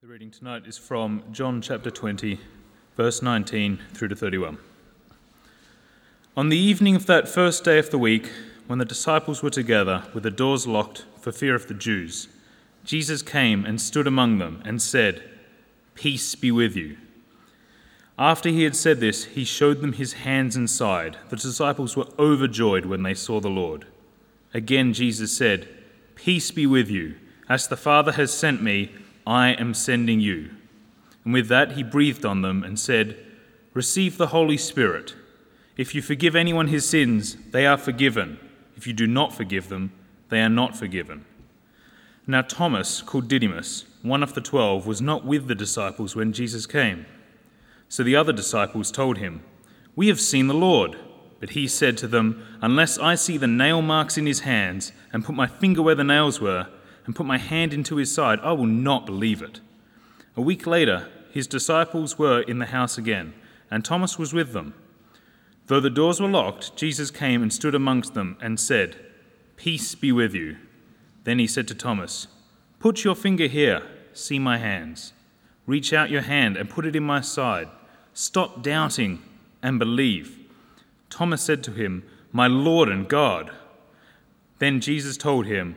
The reading tonight is from John chapter 20, verse 19 through to 31. On the evening of that first day of the week, when the disciples were together with the doors locked for fear of the Jews, Jesus came and stood among them and said, Peace be with you. After he had said this, he showed them his hands and side. The disciples were overjoyed when they saw the Lord. Again, Jesus said, Peace be with you. As the Father has sent me, I am sending you. And with that, he breathed on them and said, Receive the Holy Spirit. If you forgive anyone his sins, they are forgiven. If you do not forgive them, they are not forgiven. Now, Thomas, called Didymus, one of the twelve, was not with the disciples when Jesus came. So the other disciples told him, We have seen the Lord. But he said to them, Unless I see the nail marks in his hands, and put my finger where the nails were, and put my hand into his side, I will not believe it. A week later, his disciples were in the house again, and Thomas was with them. Though the doors were locked, Jesus came and stood amongst them and said, Peace be with you. Then he said to Thomas, Put your finger here, see my hands. Reach out your hand and put it in my side. Stop doubting and believe. Thomas said to him, My Lord and God. Then Jesus told him,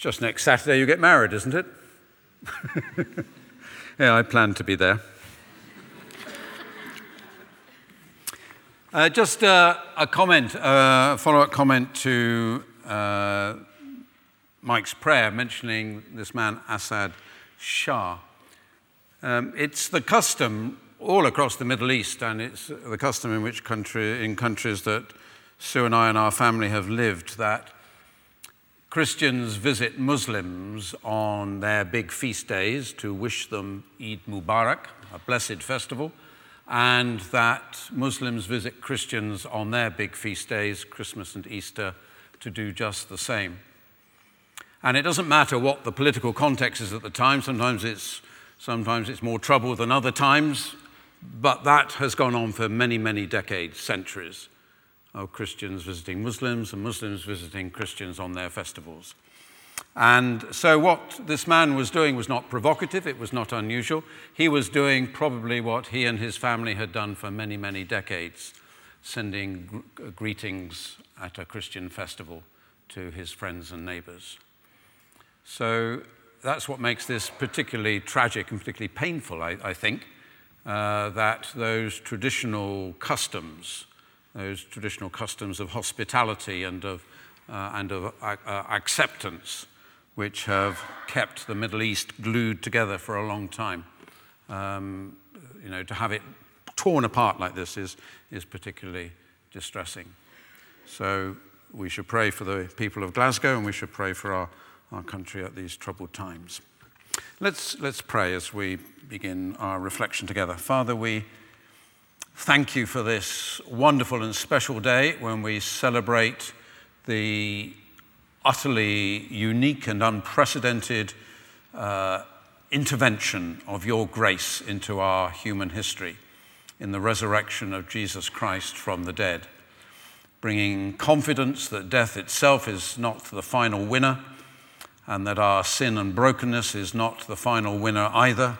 Just next Saturday you get married, isn't it? yeah, I plan to be there. Uh, just uh, a comment, a uh, follow up comment to uh, Mike's prayer mentioning this man, Asad Shah. Um, it's the custom all across the Middle East, and it's the custom in which country, in countries that Sue and I and our family have lived, that Christians visit Muslims on their big feast days to wish them Eid Mubarak, a blessed festival, and that Muslims visit Christians on their big feast days, Christmas and Easter, to do just the same. And it doesn't matter what the political context is at the time, sometimes it's, sometimes it's more trouble than other times, but that has gone on for many, many decades, centuries of Christians visiting Muslims and Muslims visiting Christians on their festivals. And so, what this man was doing was not provocative, it was not unusual. He was doing probably what he and his family had done for many, many decades sending gr- greetings at a Christian festival to his friends and neighbors. So, that's what makes this particularly tragic and particularly painful, I, I think, uh, that those traditional customs those traditional customs of hospitality and of, uh, and of uh, uh, acceptance, which have kept the Middle East glued together for a long time. Um, you know, to have it torn apart like this is, is particularly distressing. So we should pray for the people of Glasgow and we should pray for our, our country at these troubled times. Let's, let's pray as we begin our reflection together. Father, we Thank you for this wonderful and special day when we celebrate the utterly unique and unprecedented uh, intervention of your grace into our human history in the resurrection of Jesus Christ from the dead, bringing confidence that death itself is not the final winner and that our sin and brokenness is not the final winner either,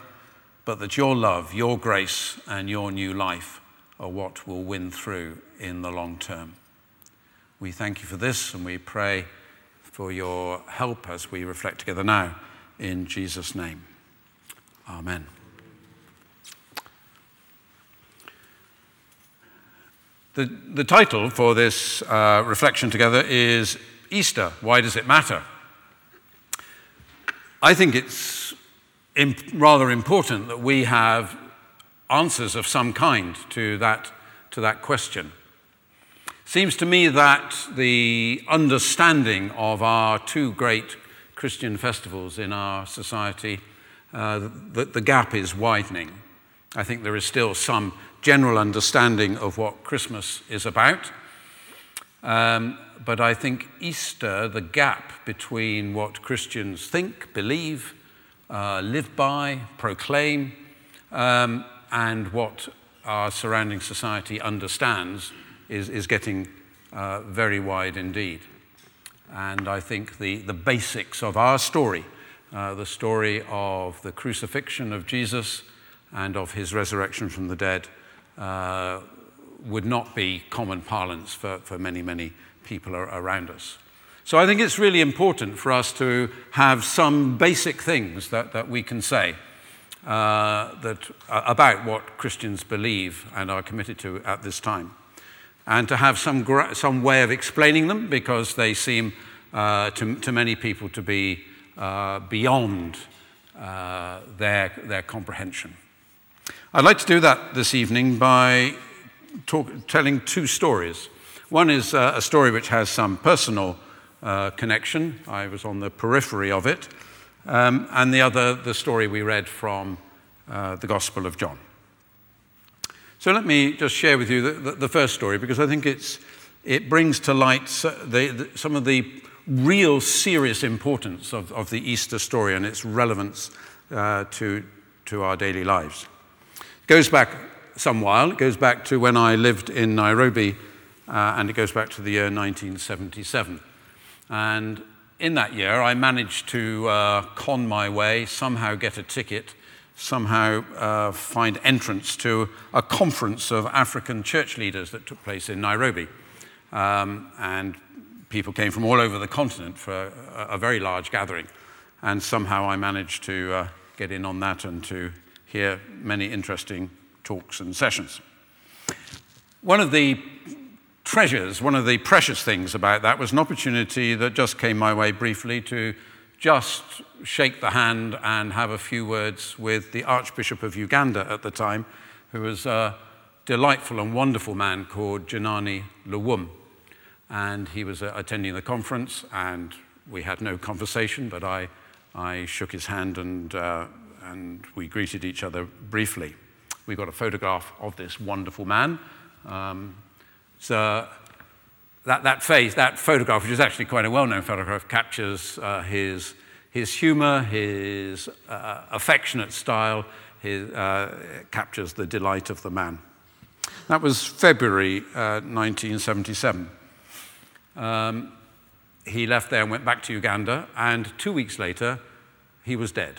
but that your love, your grace, and your new life are what will win through in the long term. We thank you for this and we pray for your help as we reflect together now in Jesus' name. Amen. The, the title for this uh, reflection together is Easter. Why does it matter? I think it's imp- rather important that we have answers of some kind to that, to that question. Seems to me that the understanding of our two great Christian festivals in our society uh, the, the gap is widening. I think there is still some general understanding of what Christmas is about. Um, but I think Easter, the gap between what Christians think, believe, uh, live by, proclaim, um, and what our surrounding society understands, is, is getting uh, very wide indeed. And I think the, the basics of our story, uh, the story of the crucifixion of Jesus and of his resurrection from the dead, uh, would not be common parlance for, for many, many people around us. So I think it's really important for us to have some basic things that, that we can say uh, that, uh, about what Christians believe and are committed to at this time. And to have some, gra- some way of explaining them because they seem uh, to, to many people to be uh, beyond uh, their, their comprehension. I'd like to do that this evening by talk, telling two stories. One is a story which has some personal connection. I was on the periphery of it. Um, and the other, the story we read from uh, the Gospel of John. So let me just share with you the, the, the first story because I think it brings to light the, some of the real serious importance of, of the Easter story and its relevance uh, to, to our daily lives. It goes back some while. It goes back to when I lived in Nairobi uh, and it goes back to the year 1977. And in that year, I managed to uh, con my way, somehow get a ticket, somehow uh, find entrance to a conference of African church leaders that took place in Nairobi. Um, and people came from all over the continent for a, a very large gathering. And somehow I managed to uh, get in on that and to hear many interesting talks and sessions. One of the treasures, one of the precious things about that was an opportunity that just came my way briefly to just shake the hand and have a few words with the Archbishop of Uganda at the time, who was a delightful and wonderful man called Janani Luwum. And he was uh, attending the conference, and we had no conversation, but I, I shook his hand and, uh, and we greeted each other briefly. We got a photograph of this wonderful man. Um, so that, that face, that photograph, which is actually quite a well-known photograph, captures uh, his, his humor, his uh, affectionate style, his, uh, captures the delight of the man. That was February 1977. Uh, um, he left there and went back to Uganda, and two weeks later, he was dead.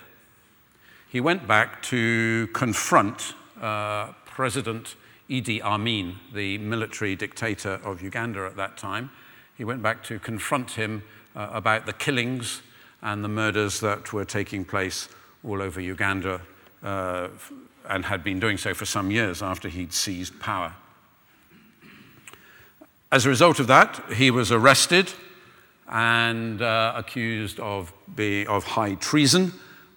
He went back to confront uh, President Idi Amin, the military dictator of Uganda at that time. He went back to confront him uh, about the killings and the murders that were taking place all over Uganda uh, and had been doing so for some years after he'd seized power. As a result of that, he was arrested and uh, accused of, be, of high treason.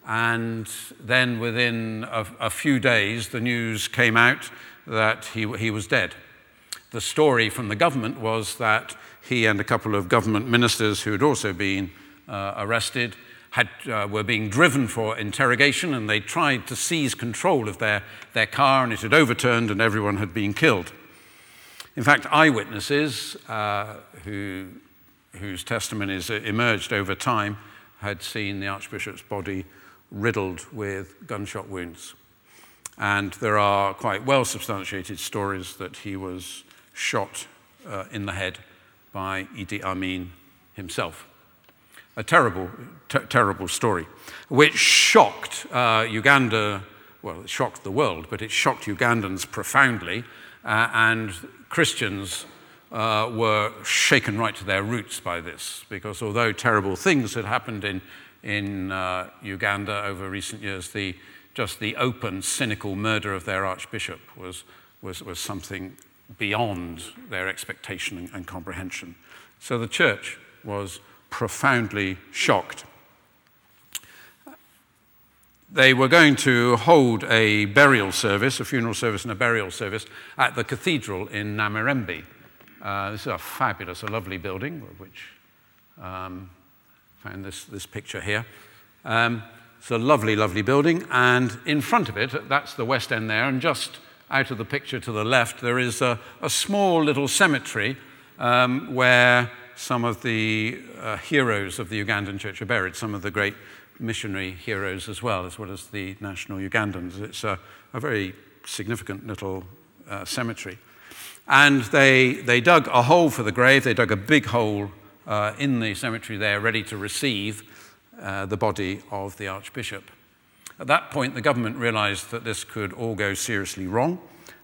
And then within a, a few days, the news came out that he, he was dead. The story from the government was that he and a couple of government ministers who had also been uh, arrested had, uh, were being driven for interrogation and they tried to seize control of their, their car and it had overturned and everyone had been killed. In fact, eyewitnesses uh, who, whose testimonies emerged over time had seen the Archbishop's body riddled with gunshot wounds. And there are quite well substantiated stories that he was shot uh, in the head by Idi Amin himself. A terrible, terrible story, which shocked uh, Uganda, well, it shocked the world, but it shocked Ugandans profoundly, uh, and Christians uh, were shaken right to their roots by this, because although terrible things had happened in, in uh, Uganda over recent years, the just the open, cynical murder of their archbishop was, was, was something beyond their expectation and, comprehension. So the church was profoundly shocked. They were going to hold a burial service, a funeral service and a burial service, at the cathedral in Namirembe. Uh, this is a fabulous, a lovely building, which um, found this, this picture here. Um, It's a lovely, lovely building, and in front of it, that's the west end there, and just out of the picture to the left, there is a, a small little cemetery um, where some of the uh, heroes of the Ugandan church are buried, some of the great missionary heroes as well, as well as the national Ugandans. It's a, a very significant little uh, cemetery. And they, they dug a hole for the grave, they dug a big hole uh, in the cemetery there, ready to receive uh, the body of the Archbishop. At that point, the government realized that this could all go seriously wrong,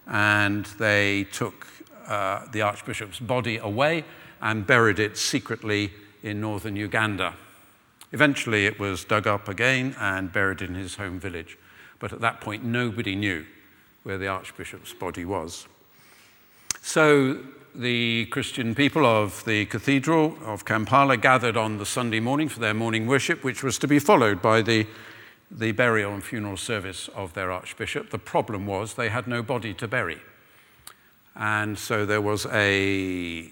and they took uh, the Archbishop's body away and buried it secretly in northern Uganda. Eventually, it was dug up again and buried in his home village. But at that point, nobody knew where the Archbishop's body was. So the Christian people of the Cathedral of Kampala gathered on the Sunday morning for their morning worship, which was to be followed by the, the burial and funeral service of their Archbishop. The problem was they had no body to bury. And so there was a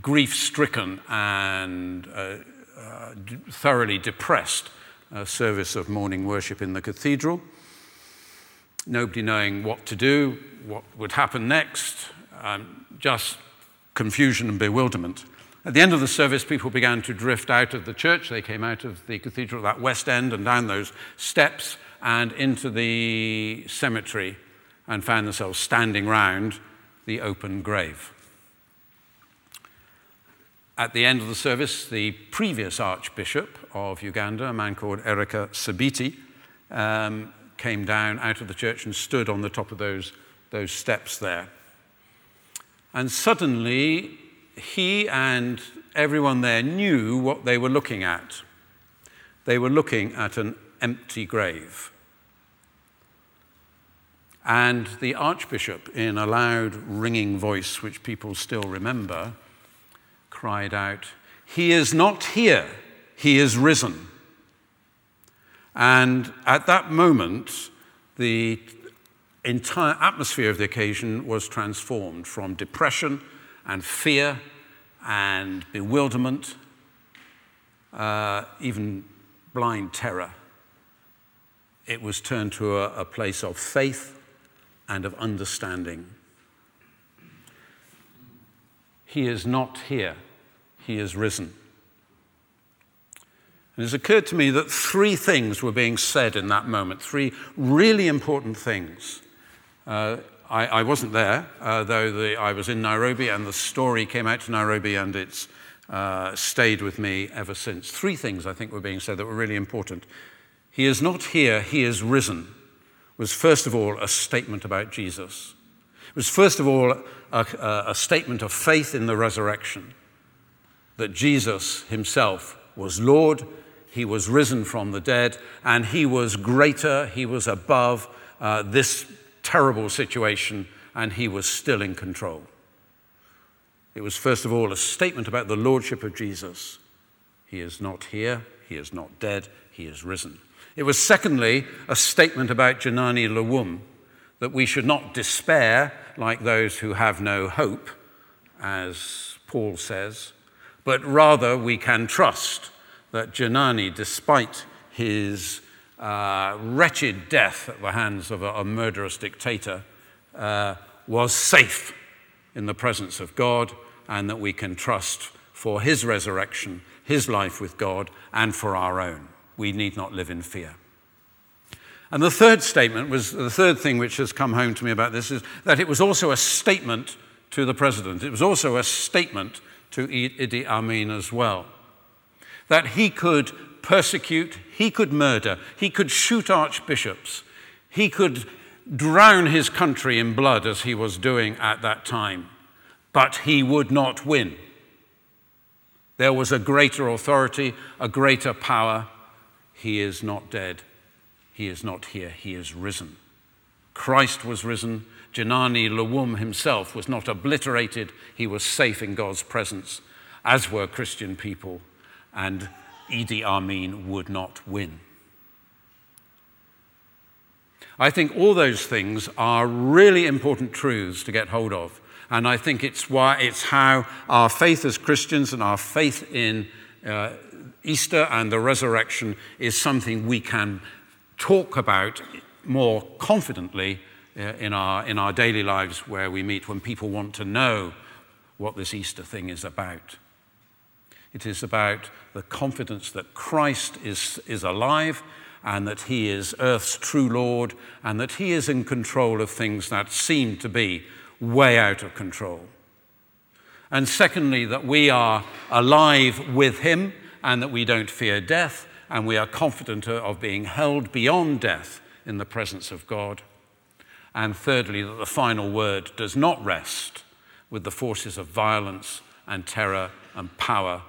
grief stricken and uh, uh, thoroughly depressed uh, service of morning worship in the cathedral. Nobody knowing what to do, what would happen next, um, just confusion and bewilderment. At the end of the service, people began to drift out of the church. They came out of the cathedral, that west end, and down those steps and into the cemetery and found themselves standing round the open grave. At the end of the service, the previous Archbishop of Uganda, a man called Erica Sabiti, um, came down out of the church and stood on the top of those, those steps there. And suddenly, he and everyone there knew what they were looking at. They were looking at an empty grave. And the Archbishop, in a loud, ringing voice, which people still remember, cried out, He is not here, he is risen. And at that moment, the entire atmosphere of the occasion was transformed from depression and fear and bewilderment, uh, even blind terror. It was turned to a, a place of faith and of understanding. He is not here he is risen. And it's occurred to me that three things were being said in that moment, three really important things. Uh, I, I, wasn't there, uh, though the, I was in Nairobi, and the story came out to Nairobi, and it's uh, stayed with me ever since. Three things I think were being said that were really important. He is not here, he is risen, was first of all a statement about Jesus. It was first of all a, a, a statement of faith in the resurrection that Jesus himself was Lord, he was risen from the dead, and he was greater, he was above uh, this terrible situation, and he was still in control. It was, first of all, a statement about the lordship of Jesus. He is not here, he is not dead, he is risen. It was, secondly, a statement about Janani Luwum, that we should not despair like those who have no hope, as Paul says, but rather we can trust that Janani, despite his uh, wretched death at the hands of a, a murderous dictator, uh, was safe in the presence of God, and that we can trust for his resurrection, his life with God, and for our own. We need not live in fear. And the third statement was the third thing which has come home to me about this is that it was also a statement to the president. It was also a statement to Idi Amin as well. That he could persecute, he could murder, he could shoot archbishops, he could drown his country in blood as he was doing at that time, but he would not win. There was a greater authority, a greater power. He is not dead. He is not here. He is risen. Christ was risen. Janani Luwum himself was not obliterated, he was safe in God's presence, as were Christian people, and Idi Amin would not win. I think all those things are really important truths to get hold of. And I think it's why it's how our faith as Christians and our faith in uh, Easter and the resurrection is something we can talk about more confidently uh, in our, in our daily lives where we meet when people want to know what this Easter thing is about. It is about the confidence that Christ is, is alive and that he is earth's true Lord and that he is in control of things that seem to be way out of control. And secondly, that we are alive with him and that we don't fear death and we are confident of being held beyond death in the presence of God. And thirdly, that the final word does not rest with the forces of violence and terror and power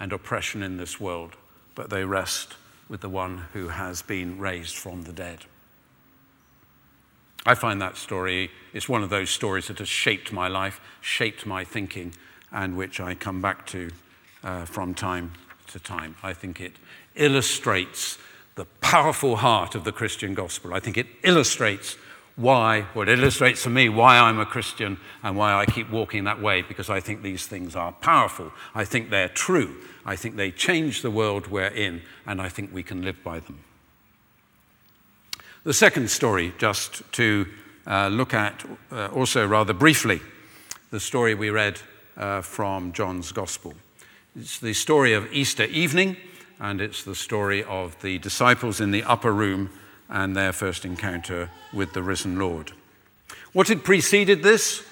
and oppression in this world, but they rest with the one who has been raised from the dead. I find that story, it's one of those stories that has shaped my life, shaped my thinking, and which I come back to uh, from time to time. I think it illustrates the powerful heart of the Christian gospel. I think it illustrates why, what illustrates to me why I'm a Christian and why I keep walking that way, because I think these things are powerful. I think they're true. I think they change the world we're in, and I think we can live by them. The second story, just to uh, look at uh, also rather briefly, the story we read uh, from John's Gospel. It's the story of Easter evening, and it's the story of the disciples in the upper room and their first encounter with the risen Lord. What had preceded this?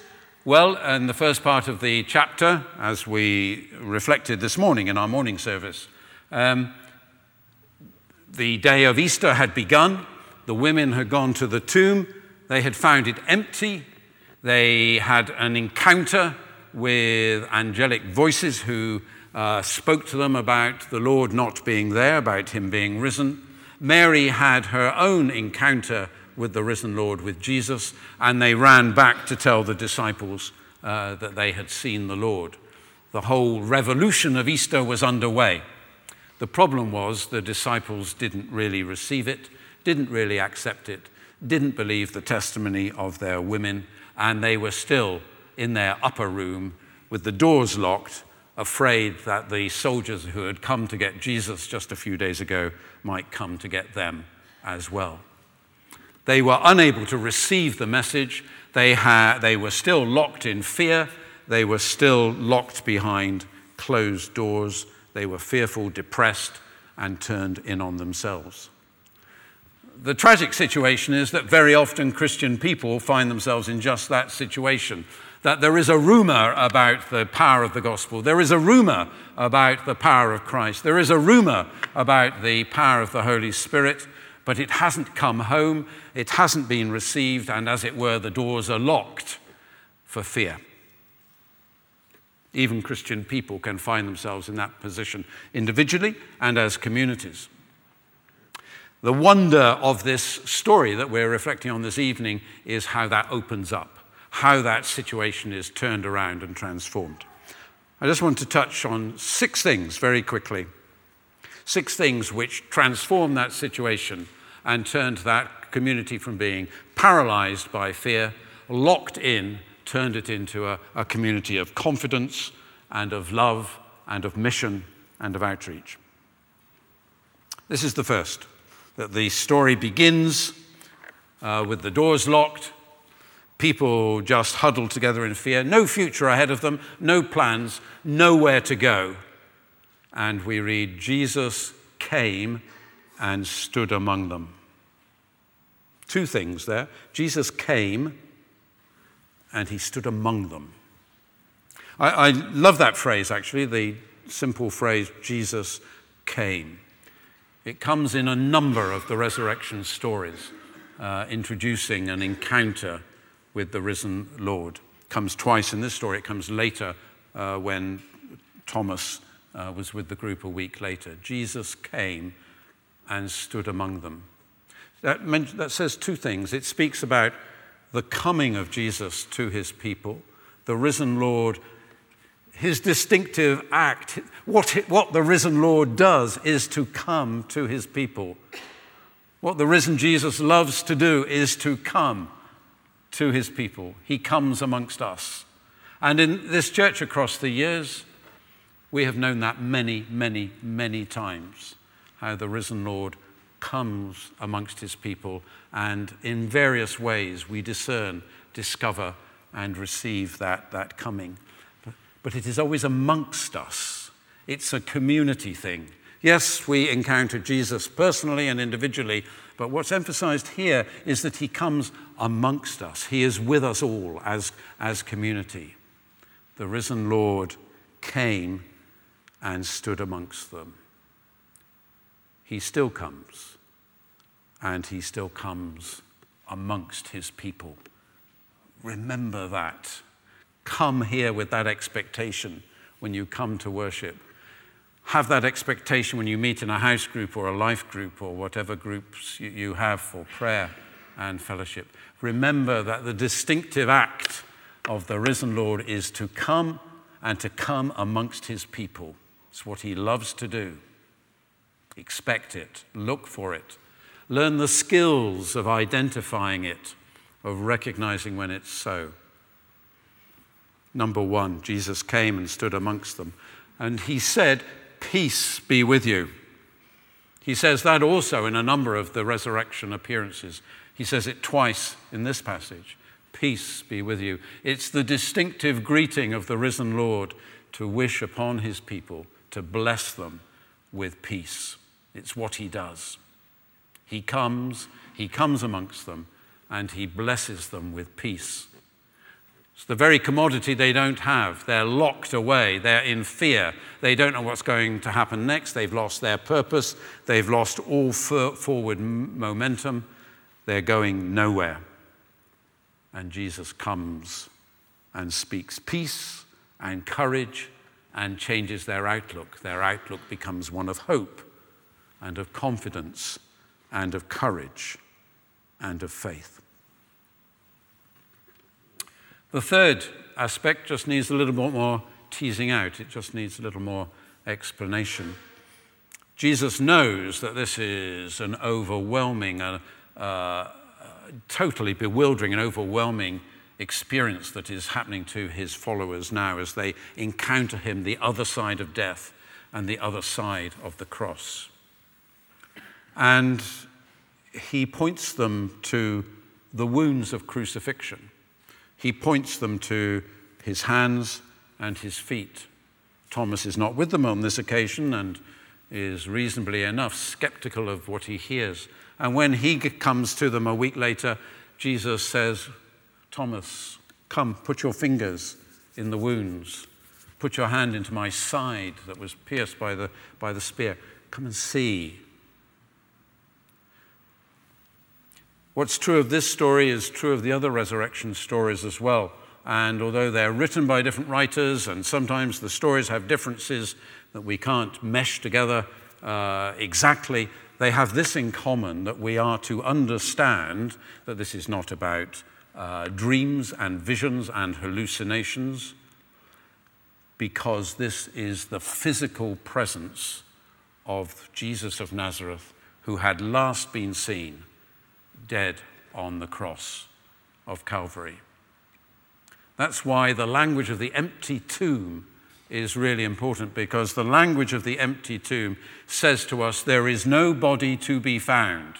Well, in the first part of the chapter, as we reflected this morning in our morning service, um, the day of Easter had begun. The women had gone to the tomb. They had found it empty. They had an encounter with angelic voices who uh, spoke to them about the Lord not being there, about him being risen. Mary had her own encounter with the risen Lord, with Jesus, and they ran back to tell the disciples uh, that they had seen the Lord. The whole revolution of Easter was underway. The problem was the disciples didn't really receive it didn't really accept it, didn't believe the testimony of their women, and they were still in their upper room with the doors locked, afraid that the soldiers who had come to get Jesus just a few days ago might come to get them as well. They were unable to receive the message. They, had, they were still locked in fear. They were still locked behind closed doors. They were fearful, depressed, and turned in on themselves the tragic situation is that very often Christian people find themselves in just that situation. That there is a rumor about the power of the gospel. There is a rumor about the power of Christ. There is a rumor about the power of the Holy Spirit, but it hasn't come home. It hasn't been received, and as it were, the doors are locked for fear. Even Christian people can find themselves in that position individually and as communities. The wonder of this story that we're reflecting on this evening is how that opens up, how that situation is turned around and transformed. I just want to touch on six things very quickly. Six things which transformed that situation and turned that community from being paralyzed by fear, locked in, turned it into a, a community of confidence and of love and of mission and of outreach. This is the first that the story begins uh, with the doors locked, people just huddled together in fear, no future ahead of them, no plans, nowhere to go. And we read, Jesus came and stood among them. Two things there. Jesus came and he stood among them. I, I love that phrase, actually, the simple phrase, Jesus came. It comes in a number of the resurrection stories, uh, introducing an encounter with the risen Lord. Comes twice in this story. It comes later uh, when Thomas uh, was with the group a week later. Jesus came and stood among them. That, that says two things. It speaks about the coming of Jesus to his people, the risen Lord his distinctive act, what, what the risen Lord does is to come to his people. What the risen Jesus loves to do is to come to his people. He comes amongst us. And in this church across the years, We have known that many, many, many times, how the risen Lord comes amongst his people, and in various ways we discern, discover, and receive that, that coming. But, but it is always amongst us, it's a community thing. Yes, we encounter Jesus personally and individually, but what's emphasized here is that he comes amongst us. He is with us all as, as community. The risen Lord came and stood amongst them. He still comes, and he still comes amongst his people. Remember that. Come here with that expectation when you come to worship have that expectation when you meet in a house group or a life group or whatever groups you have for prayer and fellowship. Remember that the distinctive act of the risen Lord is to come and to come amongst his people. It's what he loves to do. Expect it, look for it, learn the skills of identifying it, of recognizing when it's so. Number one, Jesus came and stood amongst them. And he said, Peace be with you. He says that also in a number of the resurrection appearances. He says it twice in this passage Peace be with you. It's the distinctive greeting of the risen Lord to wish upon his people, to bless them with peace. It's what he does. He comes, he comes amongst them, and he blesses them with peace. It's the very commodity they don't have. They're locked away. They're in fear. They don't know what's going to happen next. They've lost their purpose. They've lost all forward momentum. They're going nowhere. And Jesus comes and speaks peace and courage and changes their outlook. Their outlook becomes one of hope and of confidence and of courage and of faith. The third aspect just needs a little bit more teasing out, it just needs a little more explanation. Jesus knows that this is an overwhelming, uh, uh, totally bewildering and overwhelming experience that is happening to his followers now as they encounter him the other side of death and the other side of the cross. And he points them to the wounds of crucifixion. He points them to his hands and his feet. Thomas is not with them on this occasion and is reasonably enough skeptical of what he hears. And when he comes to them a week later, Jesus says, Thomas, come, put your fingers in the wounds. Put your hand into my side that was pierced by the, by the spear. Come and see. What's true of this story is true of the other resurrection stories as well. And although they're written by different writers, and sometimes the stories have differences that we can't mesh together uh, exactly, they have this in common that we are to understand that this is not about uh, dreams and visions and hallucinations, because this is the physical presence of Jesus of Nazareth who had last been seen dead on the cross of Calvary. That's why the language of the empty tomb is really important because the language of the empty tomb says to us there is no body to be found.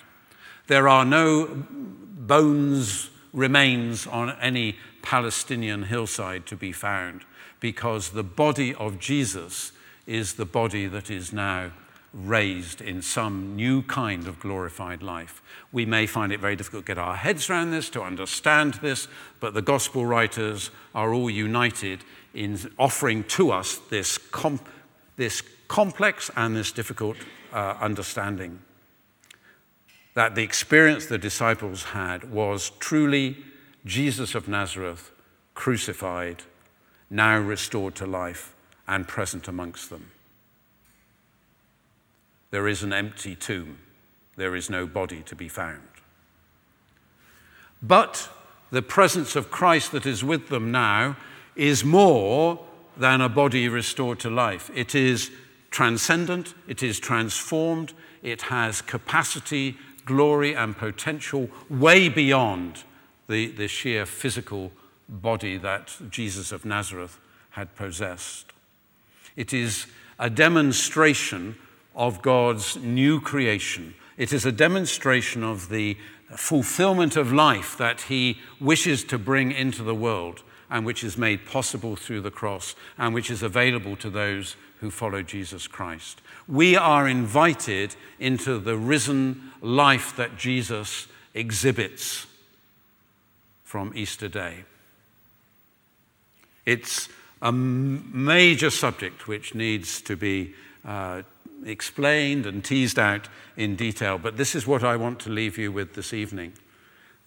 There are no bones, remains on any Palestinian hillside to be found because the body of Jesus is the body that is now raised in some new kind of glorified life. We may find it very difficult to get our heads around this, to understand this, but the gospel writers are all united in offering to us this, com- this complex and this difficult uh, understanding. That the experience the disciples had was truly Jesus of Nazareth crucified, now restored to life and present amongst them. There is an empty tomb. There is no body to be found. But the presence of Christ that is with them now is more than a body restored to life. It is transcendent, it is transformed, it has capacity, glory, and potential way beyond the, the sheer physical body that Jesus of Nazareth had possessed. It is a demonstration of God's new creation. It is a demonstration of the fulfillment of life that He wishes to bring into the world and which is made possible through the cross and which is available to those who follow Jesus Christ. We are invited into the risen life that Jesus exhibits from Easter Day. It's a major subject which needs to be uh, explained and teased out in detail, but this is what I want to leave you with this evening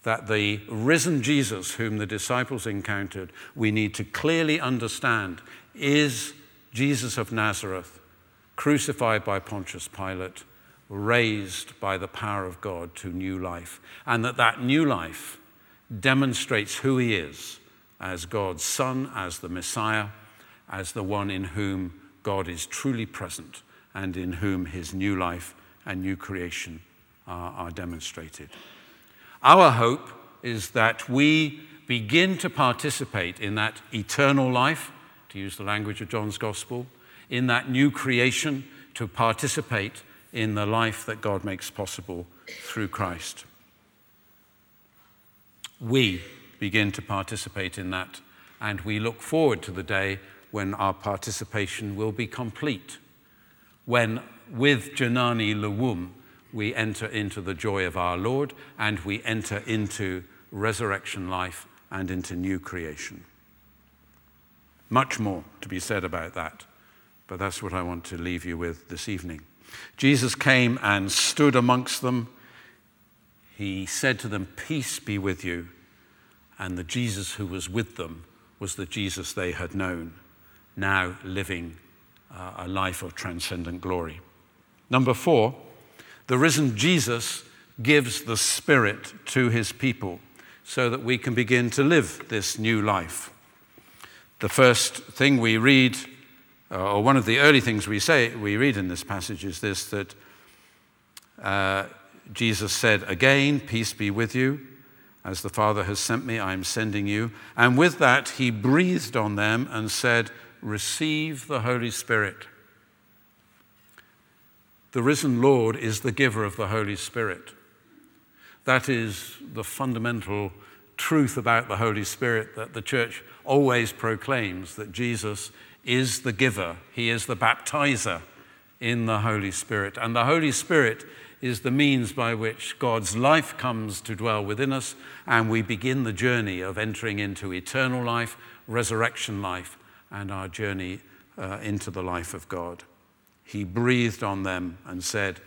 that the risen Jesus, whom the disciples encountered, we need to clearly understand is Jesus of Nazareth, crucified by Pontius Pilate, raised by the power of God to new life, and that that new life demonstrates who he is as God's Son, as the Messiah, as the one in whom God is truly present and in whom his new life and new creation are, are demonstrated. Our hope is that we begin to participate in that eternal life, to use the language of John's Gospel, in that new creation, to participate in the life that God makes possible through Christ. We begin to participate in that, and we look forward to the day when our participation will be complete, when, with Janani Luwum, we enter into the joy of our Lord and we enter into resurrection life and into new creation. Much more to be said about that, but that's what I want to leave you with this evening. Jesus came and stood amongst them. He said to them, Peace be with you. And the Jesus who was with them was the Jesus they had known, now living uh, a life of transcendent glory. Number four, the risen Jesus gives the Spirit to his people so that we can begin to live this new life. The first thing we read, uh, or one of the early things we say, we read in this passage is this that uh, Jesus said, Again, peace be with you. As the Father has sent me, I am sending you. And with that, he breathed on them and said, Receive the Holy Spirit. The risen Lord is the giver of the Holy Spirit. That is the fundamental truth about the Holy Spirit that the church always proclaims that Jesus is the giver, He is the baptizer in the Holy Spirit. And the Holy Spirit is the means by which God's life comes to dwell within us, and we begin the journey of entering into eternal life, resurrection life, and our journey uh, into the life of God he breathed on them and said,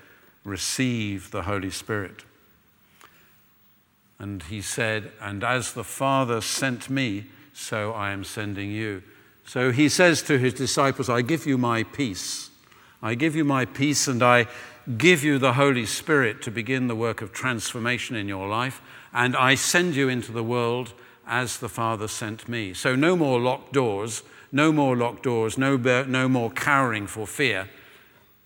Receive the Holy Spirit. And he said, And as the Father sent me, so I am sending you. So he says to his disciples, I give you my peace. I give you my peace, and I give you the Holy Spirit to begin the work of transformation in your life. And I send you into the world as the Father sent me. So no more locked doors, no more locked doors, no, no more cowering for fear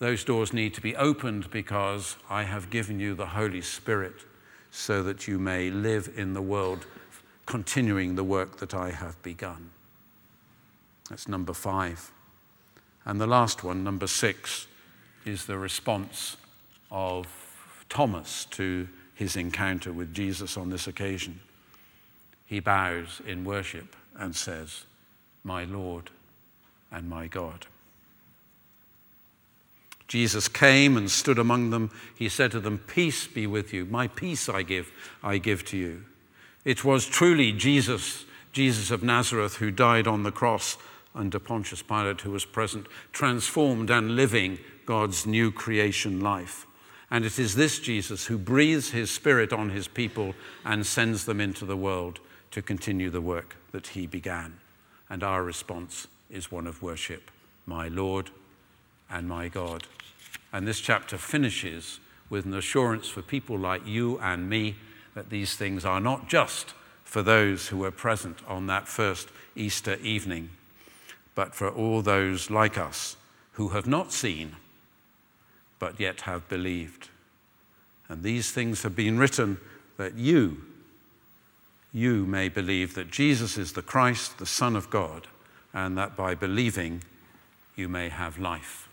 those doors need to be opened because I have given you the Holy Spirit so that you may live in the world, continuing the work that I have begun. That's number five. And the last one, number six, is the response of Thomas to his encounter with Jesus on this occasion. He bows in worship and says, My Lord and my God. Jesus came and stood among them. He said to them, Peace be with you. My peace I give, I give to you. It was truly Jesus, Jesus of Nazareth, who died on the cross under Pontius Pilate, who was present, transformed and living God's new creation life. And it is this Jesus who breathes his spirit on his people and sends them into the world to continue the work that he began. And our response is one of worship, my Lord and my God. And this chapter finishes with an assurance for people like you and me that these things are not just for those who were present on that first Easter evening, but for all those like us who have not seen, but yet have believed. And these things have been written that you, you may believe that Jesus is the Christ, the Son of God, and that by believing you may have life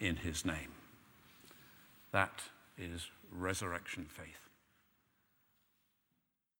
in his name. That is resurrection faith.